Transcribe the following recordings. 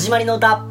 始まりの歌。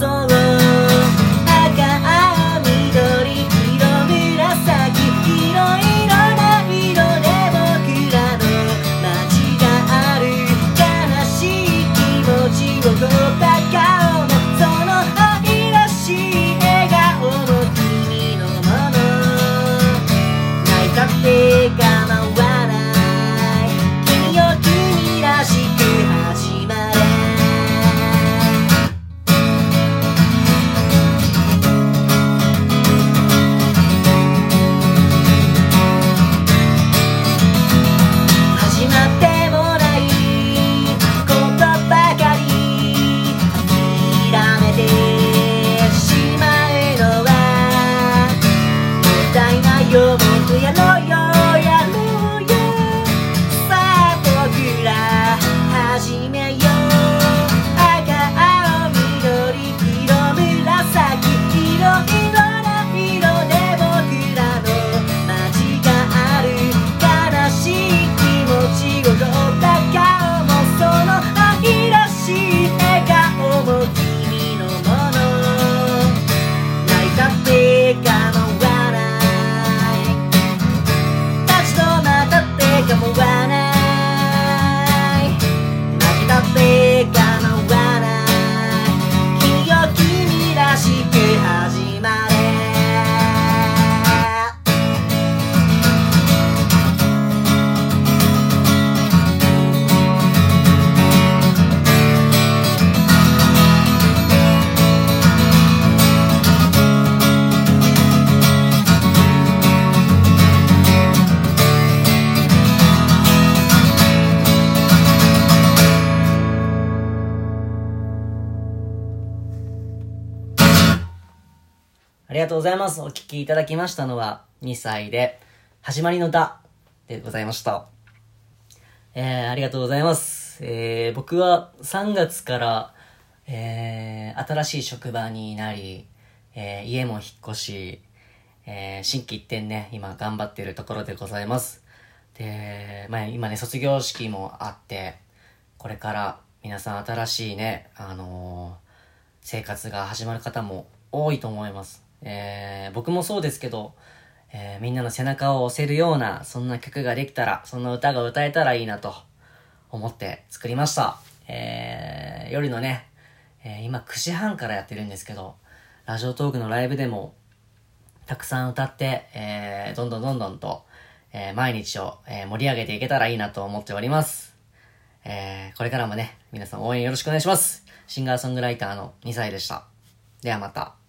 かありがとうございます。お聴きいただきましたのは、2歳で、始まりの歌でございました。えー、ありがとうございます。えー、僕は3月から、えー、新しい職場になり、えー、家も引っ越し、えー、新規一点ね、今頑張ってるところでございます。で、まあ今ね、卒業式もあって、これから皆さん新しいね、あのー生活が始まる方も多いと思います。えー僕もそうですけど、えーみんなの背中を押せるような、そんな曲ができたら、そんな歌が歌えたらいいなと思って作りました。えー夜のね、えー今9時半からやってるんですけど、ラジオトークのライブでもたくさん歌って、えーどんどんどんどんと、えー毎日を、えー盛り上げていけたらいいなと思っております。えーこれからもね、皆さん応援よろしくお願いします。シンガーソングライターの2歳でした。ではまた。